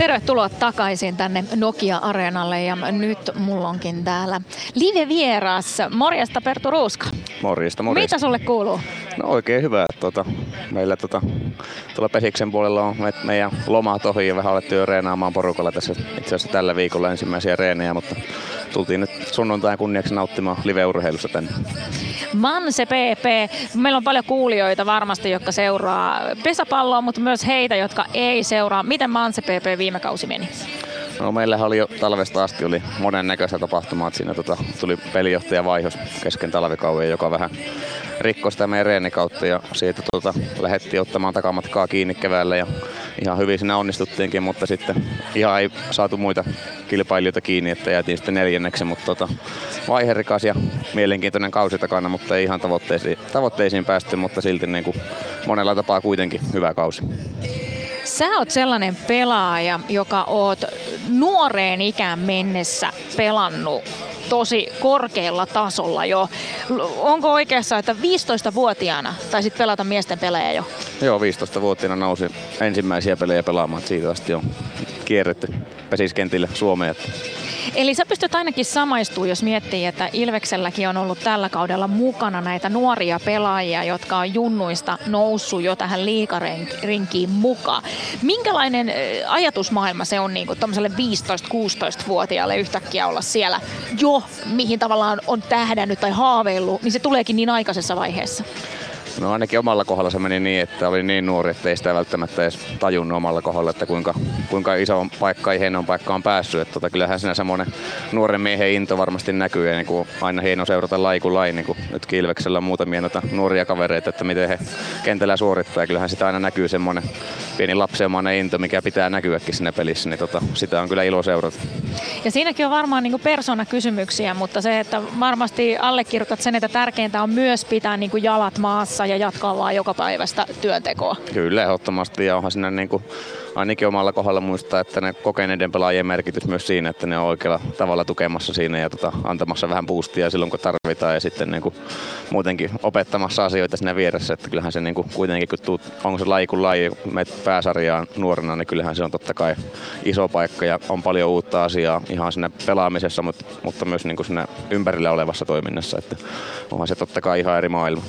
Tervetuloa takaisin tänne Nokia-areenalle ja nyt mulla onkin täällä live-vieras. Morjesta Perttu Ruuska. Morjesta, morjesta. Mitä sulle kuuluu? No oikein hyvä. Tuota, meillä tuota, tuolla Pesiksen puolella on meidän lomat ohi ja vähän alettu jo reenaamaan porukalla tässä itse asiassa tällä viikolla ensimmäisiä reenejä, mutta tultiin nyt sunnuntain kunniaksi nauttimaan live-urheilusta tänne. Manse PP. Meillä on paljon kuulijoita varmasti, jotka seuraa pesäpalloa, mutta myös heitä, jotka ei seuraa. Miten Manse PP viime kausi meni? No meillähän oli jo talvesta asti oli monen näköistä tapahtumaa, että siinä tota, tuli pelijohtaja vaihos kesken talvikauden, joka vähän rikkoi sitä meidän reenikautta ja siitä tota, lähdettiin ottamaan takamatkaa kiinni keväällä ja ihan hyvin siinä onnistuttiinkin, mutta sitten ihan ei saatu muita kilpailijoita kiinni, että jäätiin sitten neljänneksi, mutta tota, vaiherikas ja mielenkiintoinen kausi takana, mutta ei ihan tavoitteisiin, tavoitteisiin päästy, mutta silti niin kuin monella tapaa kuitenkin hyvä kausi. Sä oot sellainen pelaaja, joka oot nuoreen ikään mennessä pelannut tosi korkealla tasolla jo. Onko oikeassa, että 15-vuotiaana taisit pelata miesten pelejä jo? Joo, 15-vuotiaana nousi ensimmäisiä pelejä pelaamaan. Siitä asti on kierretty pesiskentille Suomeen. Eli sä pystyt ainakin samaistumaan, jos miettii, että Ilvekselläkin on ollut tällä kaudella mukana näitä nuoria pelaajia, jotka on junnuista noussut jo tähän liikarinkiin mukaan. Minkälainen ajatusmaailma se on niin 15-16-vuotiaalle yhtäkkiä olla siellä jo, mihin tavallaan on tähdännyt tai haaveillut, niin se tuleekin niin aikaisessa vaiheessa? No ainakin omalla kohdalla se meni niin, että oli niin nuori, että ei sitä välttämättä edes tajunnut omalla kohdalla, että kuinka, kuinka iso paikka ja hienon paikka on päässyt. Että tota, kyllähän siinä semmoinen nuoren miehen into varmasti näkyy ja niin kuin aina hieno seurata lai kuin lai, niin kuin nyt Kilveksellä muutamia noita nuoria kavereita, että miten he kentällä suorittaa. Ja kyllähän sitä aina näkyy semmoinen pieni lapsenomainen into, mikä pitää näkyäkin siinä pelissä, niin tota, sitä on kyllä ilo seurata. Ja siinäkin on varmaan niin persoonakysymyksiä, mutta se, että varmasti allekirjoitat sen, että tärkeintä on myös pitää niin jalat maassa ja jatkaa vaan joka päivästä työntekoa. Kyllä, ehdottomasti. Ja onhan siinä niin kuin ainakin omalla kohdalla muistaa, että ne kokeneiden pelaajien merkitys myös siinä, että ne on oikealla tavalla tukemassa siinä ja tota, antamassa vähän boostia silloin, kun tarvitaan ja sitten niin kuin, muutenkin opettamassa asioita siinä vieressä. Että kyllähän se niin kuin, kuitenkin, kun tuut, onko se laji kuin laji, pääsarjaan nuorena, niin kyllähän se on totta kai iso paikka ja on paljon uutta asiaa ihan siinä pelaamisessa, mutta, mutta myös niin kuin siinä ympärillä olevassa toiminnassa. Että onhan se totta kai ihan eri maailma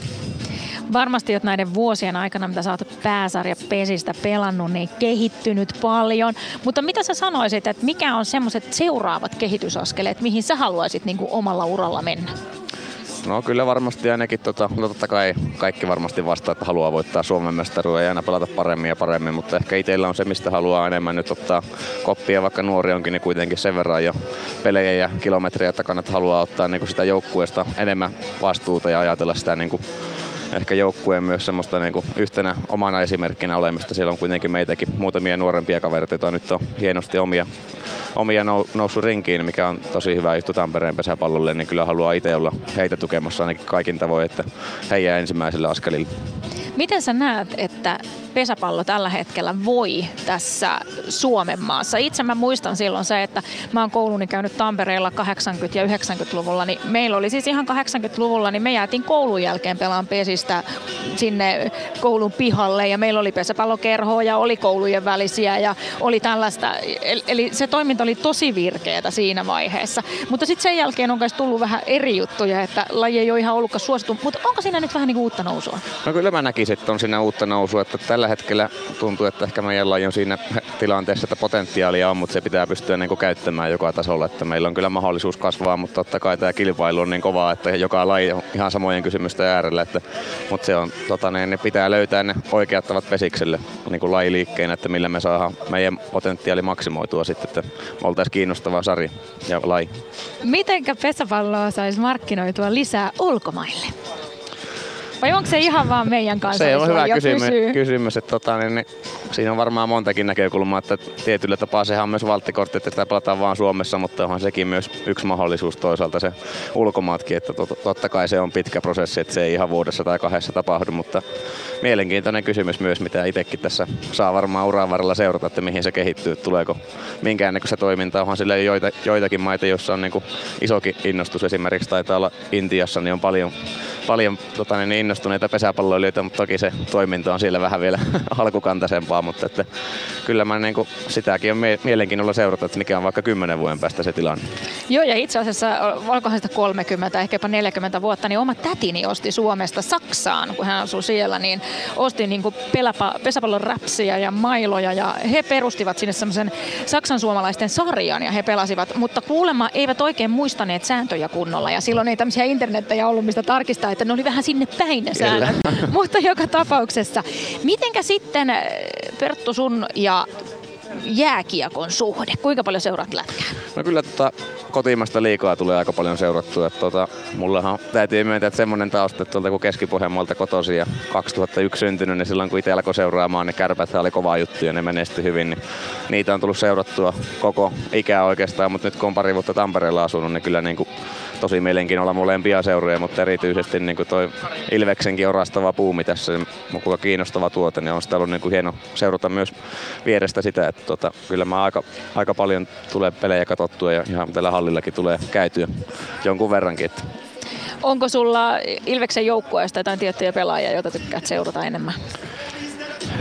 varmasti olet näiden vuosien aikana, mitä sä oot pääsarja pesistä pelannut, niin kehittynyt paljon. Mutta mitä sä sanoisit, että mikä on semmoiset seuraavat kehitysaskeleet, mihin sä haluaisit niin kuin omalla uralla mennä? No kyllä varmasti ainakin, tota, no totta kai kaikki varmasti vastaa, että haluaa voittaa Suomen mestaruuden ja aina pelata paremmin ja paremmin, mutta ehkä itsellä on se, mistä haluaa enemmän nyt ottaa koppia, vaikka nuori onkin, niin kuitenkin sen verran jo pelejä ja kilometriä takana, että haluaa ottaa niin kuin sitä joukkueesta enemmän vastuuta ja ajatella sitä niin kuin ehkä joukkueen myös semmoista niin kuin yhtenä omana esimerkkinä olemista. Siellä on kuitenkin meitäkin muutamia nuorempia kavereita, joita nyt on hienosti omia, omia nou, noussut rinkiin, mikä on tosi hyvä juttu Tampereen pesäpallolle, niin kyllä haluaa itse olla heitä tukemassa ainakin kaikin tavoin, että he jää ensimmäiselle askelille. Miten sä näet, että pesäpallo tällä hetkellä voi tässä Suomen maassa? Itse mä muistan silloin se, että mä oon kouluni käynyt Tampereella 80- ja 90-luvulla, niin meillä oli siis ihan 80-luvulla, niin me jäätiin koulun jälkeen pelaan pesistä sinne koulun pihalle ja meillä oli pesäpallokerhoa ja oli koulujen välisiä ja oli tällaista. Eli se toiminta oli tosi virkeätä siinä vaiheessa. Mutta sitten sen jälkeen on myös tullut vähän eri juttuja, että laji ei ole ihan ollutkaan suosittu. Mutta onko siinä nyt vähän niin uutta nousua? No kyllä mä näkisin, että on siinä uutta nousua. Että tällä hetkellä tuntuu, että ehkä meidän laji on siinä tilanteessa, että potentiaalia on, mutta se pitää pystyä niin käyttämään joka tasolla. Että meillä on kyllä mahdollisuus kasvaa, mutta totta kai tämä kilpailu on niin kovaa, että joka laji on ihan samojen kysymysten äärellä. Että, mutta se on, tota, ne, ne pitää löytää ne oikeat tavat pesikselle niin kuin lajiliikkeen, että millä me saadaan meidän potentiaali maksimoitua sitten, että me oltaisiin kiinnostava sarja ja laji. Mitenkä pesäpalloa saisi markkinoitua lisää ulkomaille? Vai onko se ihan vaan meidän kanssa? Se on hyvä kysymys, kysymys että tota, niin, niin, siinä on varmaan montakin näkökulmaa, että tietyllä tapaa sehän on myös valttikortti, että tätä pelataan vaan Suomessa, mutta onhan sekin myös yksi mahdollisuus toisaalta se ulkomaatkin, että tot, totta kai se on pitkä prosessi, että se ei ihan vuodessa tai kahdessa tapahdu, mutta mielenkiintoinen kysymys myös, mitä itsekin tässä saa varmaan uran varrella seurata, että mihin se kehittyy, tuleeko minkäännäköistä toimintaa, onhan sille joita, joitakin maita, joissa on niin kuin isokin innostus, esimerkiksi taitaa olla Intiassa, niin on paljon paljon tota, niin innostuneita pesäpalloilijoita, mutta toki se toiminta on siellä vähän vielä alkukantaisempaa, mutta että kyllä mä niin kuin, sitäkin on mie- mielenkiinnolla seurata, että mikä on vaikka kymmenen vuoden päästä se tilanne. Joo, ja itse asiassa, olikohan sitä 30, ehkä jopa 40 vuotta, niin oma tätini osti Suomesta Saksaan, kun hän asui siellä, niin osti niin kuin peläpa, pesäpallon räpsiä ja mailoja, ja he perustivat sinne semmoisen saksan suomalaisten sarjan, ja he pelasivat, mutta kuulemma eivät oikein muistaneet sääntöjä kunnolla, ja silloin ei tämmöisiä internettejä ollut, mistä tarkistaa, että ne oli vähän sinne päin ne säännöt. mutta joka tapauksessa. Mitenkä sitten, Perttu, sun ja jääkiekon suhde? Kuinka paljon seuraat lätkää? No kyllä tota, kotimaista liikaa tulee aika paljon seurattua. Että, tota, mullahan täytyy myöntää, että semmoinen tausta, että tuolta kun Keski-Pohjanmaalta kotosi ja 2001 syntynyt, niin silloin kun itse alkoi seuraamaan, niin kärpät oli kova juttu ja ne menestyi hyvin, niin niitä on tullut seurattua koko ikää oikeastaan, mutta nyt kun on pari vuotta Tampereella asunut, niin kyllä niin kuin tosi mielenkiinnolla molempia seuroja, mutta erityisesti niin kuin toi Ilveksenkin orastava puumi tässä, kuinka kiinnostava tuote, niin on sitä ollut niin kuin hieno seurata myös vierestä sitä, että tota, kyllä mä aika, aika paljon tulee pelejä katsottua ja ihan tällä hallillakin tulee käytyä jonkun verrankin. Että Onko sulla Ilveksen joukkueesta jotain tiettyjä pelaajia, joita tykkäät seurata enemmän?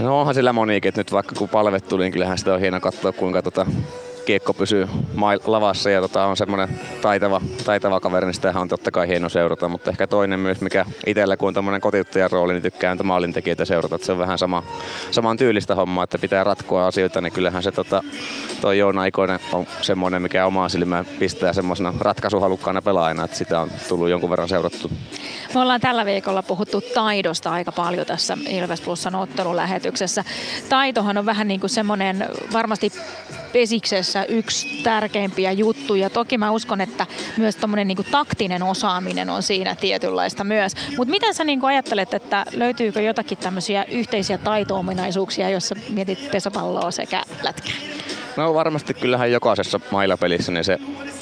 No onhan sillä monikin, että nyt vaikka kun palvet tuli, niin kyllähän sitä on hieno katsoa, kuinka tota kiekko pysyy lavassa ja tota, on semmoinen taitava, taitava kaveri, niin sitähän on totta kai hieno seurata, mutta ehkä toinen myös, mikä itsellä kun on tämmöinen kotiuttajan rooli, niin tykkään maalintekijöitä seurata, että se on vähän sama, saman tyylistä hommaa, että pitää ratkoa asioita, niin kyllähän se tota, toi Joona Ikoinen on semmoinen, mikä omaa silmään pistää semmoisena ratkaisuhalukkaana pelaajana, että sitä on tullut jonkun verran seurattu. Me ollaan tällä viikolla puhuttu taidosta aika paljon tässä Ilves Plusan ottelulähetyksessä. Taitohan on vähän niin kuin semmoinen varmasti pesiksessä yksi tärkeimpiä juttuja. Toki mä uskon, että myös tuommoinen niin taktinen osaaminen on siinä tietynlaista myös. Mutta miten sä niin ajattelet, että löytyykö jotakin tämmöisiä yhteisiä taito-ominaisuuksia, joissa mietit pesäpalloa sekä lätkää? No varmasti kyllähän jokaisessa mailapelissä niin se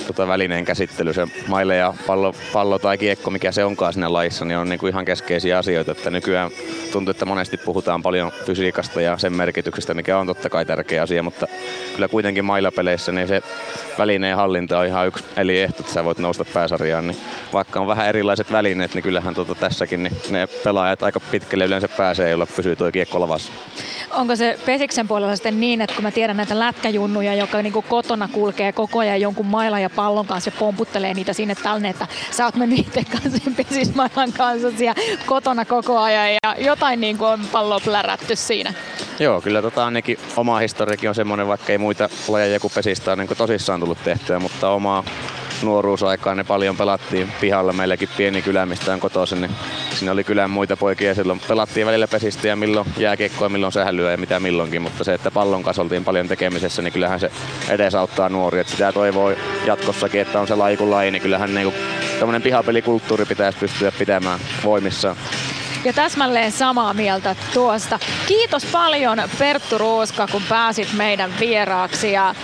tota, välineen käsittely, se maile ja pallo, pallo tai kiekko, mikä se onkaan siinä lajissa, niin on niin kuin ihan keskeisiä asioita. Että nykyään tuntuu, että monesti puhutaan paljon fysiikasta ja sen merkityksestä, mikä on totta kai tärkeä asia, mutta kyllä kuitenkin mailapeleissä niin se välineen hallinta on ihan yksi eli ehto, että sä voit nousta pääsarjaan. Niin vaikka on vähän erilaiset välineet, niin kyllähän tuota tässäkin niin ne pelaajat aika pitkälle yleensä pääsee, jolla pysyy tuo kiekko lavassa. Onko se Pesiksen puolella sitten niin, että kun mä tiedän näitä lätkäjunnuja, joka niin kotona kulkee koko ajan jonkun mailan ja pallon kanssa ja pomputtelee niitä sinne tänne, että sä oot mennyt itse kanssa pesismailan kanssa siellä kotona koko ajan ja jotain niin kuin on palloa plärätty siinä. Joo, kyllä tota ainakin oma historiakin on semmoinen, vaikka ei muita lajeja kuin pesistä on niin kuin tosissaan tullut tehtyä, mutta omaa nuoruusaikaan ne paljon pelattiin pihalla meilläkin pieni kylä, mistä on kotoisin, niin siinä oli kylän muita poikia. Silloin pelattiin välillä pesistä ja milloin jääkiekkoa, milloin sählyä ja mitä milloinkin, mutta se, että pallon kanssa oltiin paljon tekemisessä, niin kyllähän se edesauttaa nuoria. Että sitä toivoo jatkossakin, että on se laji kuin laji, niin kyllähän niinku, tämmöinen pihapelikulttuuri pitäisi pystyä pitämään voimissaan. Ja täsmälleen samaa mieltä tuosta. Kiitos paljon Perttu Ruuska, kun pääsit meidän vieraaksi. Ja